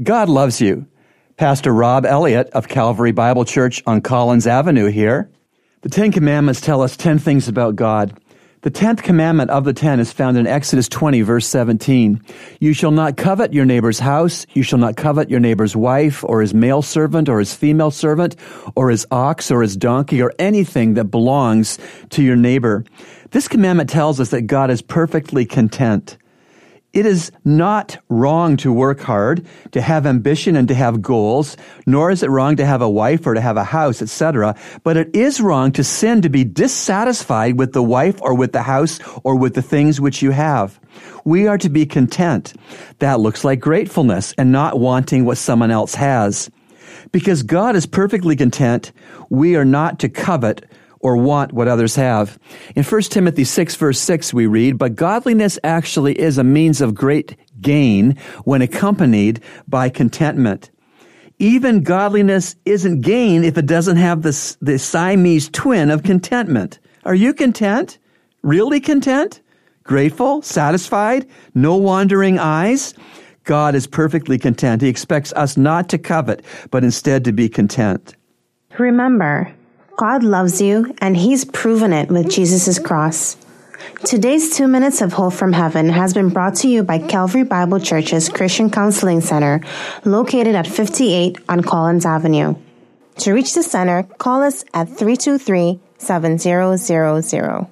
God loves you. Pastor Rob Elliott of Calvary Bible Church on Collins Avenue here. The Ten Commandments tell us 10 things about God. The tenth commandment of the ten is found in Exodus 20, verse 17. You shall not covet your neighbor's house. You shall not covet your neighbor's wife, or his male servant, or his female servant, or his ox, or his donkey, or anything that belongs to your neighbor. This commandment tells us that God is perfectly content. It is not wrong to work hard, to have ambition and to have goals, nor is it wrong to have a wife or to have a house, etc. But it is wrong to sin to be dissatisfied with the wife or with the house or with the things which you have. We are to be content. That looks like gratefulness and not wanting what someone else has. Because God is perfectly content, we are not to covet or want what others have. In 1 Timothy 6 verse 6 we read, but godliness actually is a means of great gain when accompanied by contentment. Even godliness isn't gain if it doesn't have the, the Siamese twin of contentment. Are you content? Really content? Grateful? Satisfied? No wandering eyes? God is perfectly content. He expects us not to covet, but instead to be content. Remember, God loves you, and He's proven it with Jesus' cross. Today's two minutes of hope from heaven has been brought to you by Calvary Bible Church's Christian Counseling Center, located at 58 on Collins Avenue. To reach the center, call us at 323 7000.